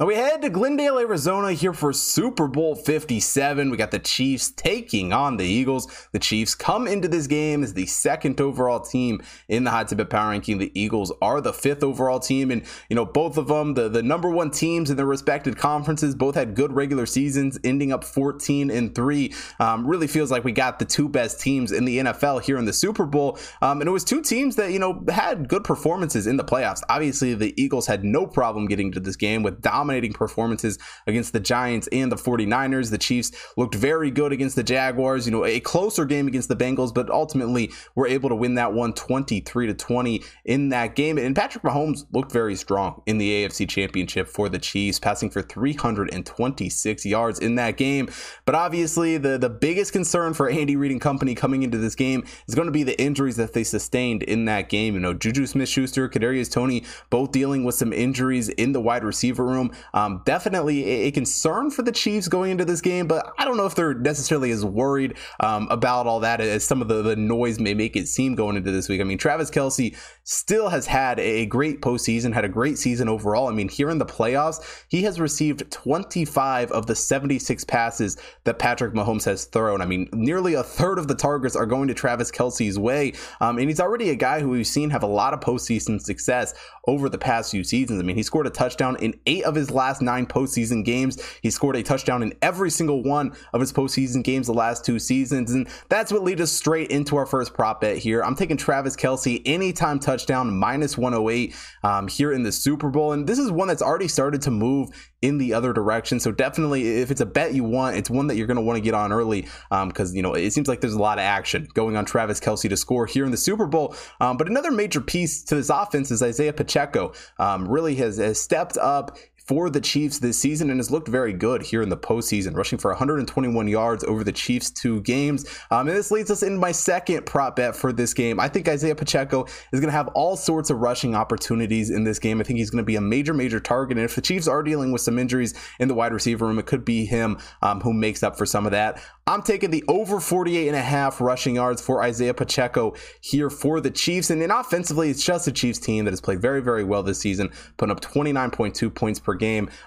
Now we head to Glendale, Arizona here for Super Bowl 57. We got the Chiefs taking on the Eagles. The Chiefs come into this game as the second overall team in the Hot Tip Power Ranking. The Eagles are the fifth overall team. And, you know, both of them, the, the number one teams in their respected conferences, both had good regular seasons, ending up 14 and 3. Um, really feels like we got the two best teams in the NFL here in the Super Bowl. Um, and it was two teams that, you know, had good performances in the playoffs. Obviously, the Eagles had no problem getting to this game with dominant dominating performances against the Giants and the 49ers. The Chiefs looked very good against the Jaguars, you know, a closer game against the Bengals, but ultimately were able to win that one 23 to 20 in that game. And Patrick Mahomes looked very strong in the AFC Championship for the Chiefs, passing for 326 yards in that game. But obviously, the, the biggest concern for Andy Reid and company coming into this game is going to be the injuries that they sustained in that game. You know, Juju Smith Schuster, Kadarius Toney, both dealing with some injuries in the wide receiver room. Um, definitely a, a, concern for the Chiefs going into this game, but I don't know if they're necessarily as worried um, about all that as some of the, the noise may make it seem going into this week. I mean, Travis Kelce still has had a great postseason, had a great season overall. I mean, here in the playoffs, he has received 25 of the 76 passes that Patrick Mahomes has thrown. I mean, nearly a third of the targets are going to Travis Kelce's way. Um, and he's already a guy who we've seen have a lot of postseason success over the past few seasons. I mean, he scored a touchdown in eight of his last nine postseason games. He scored a touchdown in every single one of his postseason games the last two seasons. And that's what leads us straight into our first prop bet here. I'm taking Travis Kelce anytime touchdown minus 108 um, here in the Super Bowl. And this is one that's already started to move in the other direction. So definitely, if it's a bet you want, it's one that you're going to want to get on early because um, you know it seems like there's a lot of action going on Travis Kelce to score here in the Super Bowl. Um, but another major piece to this offense is Isaiah Pacheco. Um, really has, has stepped up for the Chiefs this season and has looked very good here in the postseason, rushing for 121 yards over the Chiefs' two games. Um, and this leads us into my second prop bet for this game. I think Isaiah Pacheco is going to have all sorts of rushing opportunities in this game. I think he's going to be a major, major target. And if the Chiefs are dealing with some injuries in the wide receiver room, it could be him um, who makes up for some of that. I'm taking the over 48 and a half rushing yards for Isaiah Pacheco here for the Chiefs. And then offensively, it's just a Chiefs team that has played very, very well this season, putting up 29.2 points per game.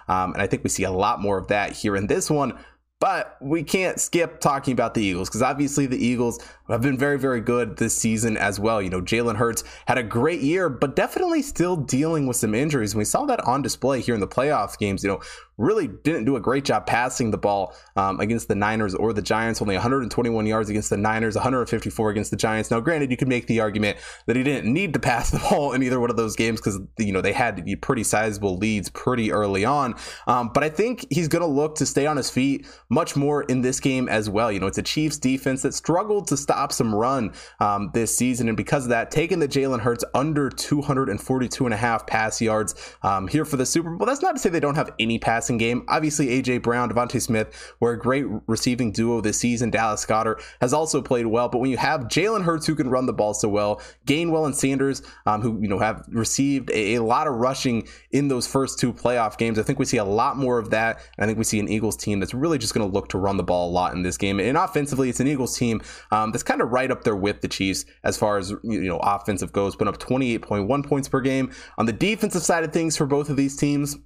Um, and I think we see a lot more of that here in this one. But we can't skip talking about the Eagles because obviously the Eagles have been very, very good this season as well. You know, Jalen Hurts had a great year, but definitely still dealing with some injuries. And we saw that on display here in the playoff games. You know, really didn't do a great job passing the ball um, against the Niners or the Giants. Only 121 yards against the Niners, 154 against the Giants. Now, granted, you could make the argument that he didn't need to pass the ball in either one of those games because you know they had pretty sizable leads pretty early on. Um, but I think he's going to look to stay on his feet much more in this game as well. You know, it's a Chiefs defense that struggled to stop some run um, this season, and because of that, taking the Jalen Hurts under 242 and a half pass yards um, here for the Super Bowl. That's not to say they don't have any passing game. Obviously, AJ Brown, DeVonta Smith were a great receiving duo this season. Dallas Goedert has also played well, but when you have Jalen Hurts who can run the ball so well, Gainwell and Sanders um, who you know have received a, a, lot of rushing in those first two playoff games, I think we see a lot more of that. I think we see an Eagles team that's really just going to look to run the ball a lot in this game. And offensively, it's an Eagles team um, that's kind of right up there with the Chiefs as far as you know offensive goes, putting up 28.1 points per game. On the defensive side of things for both of these teams.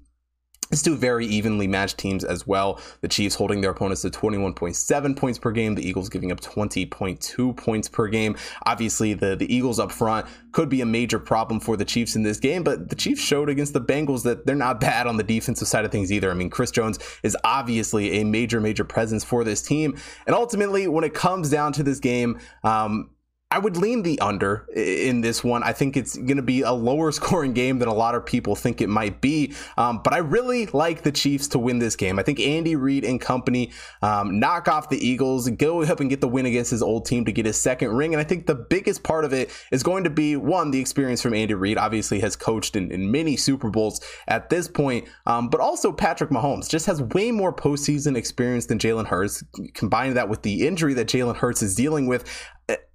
It's two very evenly matched teams as well. The Chiefs holding their opponents to 21.7 points per game, the Eagles giving up 20.2 points per game. Obviously, the, the Eagles up front could be a major problem for the Chiefs in this game, but the Chiefs showed against the Bengals that they're not bad on the defensive side of things either. I mean, Chris Jones is obviously a major, major presence for this team. And ultimately, when it comes down to this game, um, I would lean the under in this one. I think it's going to be a lower scoring game than a lot of people think it might be. Um, but I really like the Chiefs to win this game. I think Andy Reid and company um, knock off the Eagles, go up and get the win against his old team to get his second ring. And I think the biggest part of it is going to be one, the experience from Andy Reid. Obviously, has coached in, in many Super Bowls at this point, um, but also Patrick Mahomes just has way more postseason experience than Jalen Hurts. Combine that with the injury that Jalen Hurts is dealing with.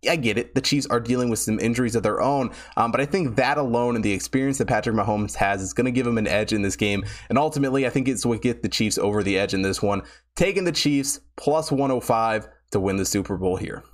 I get it. The Chiefs are dealing with some injuries of their own, um, but I think that alone and the experience that Patrick Mahomes has is going to give him an edge in this game. And ultimately, I think it's what get the Chiefs over the edge in this one. Taking the Chiefs plus 105 to win the Super Bowl here.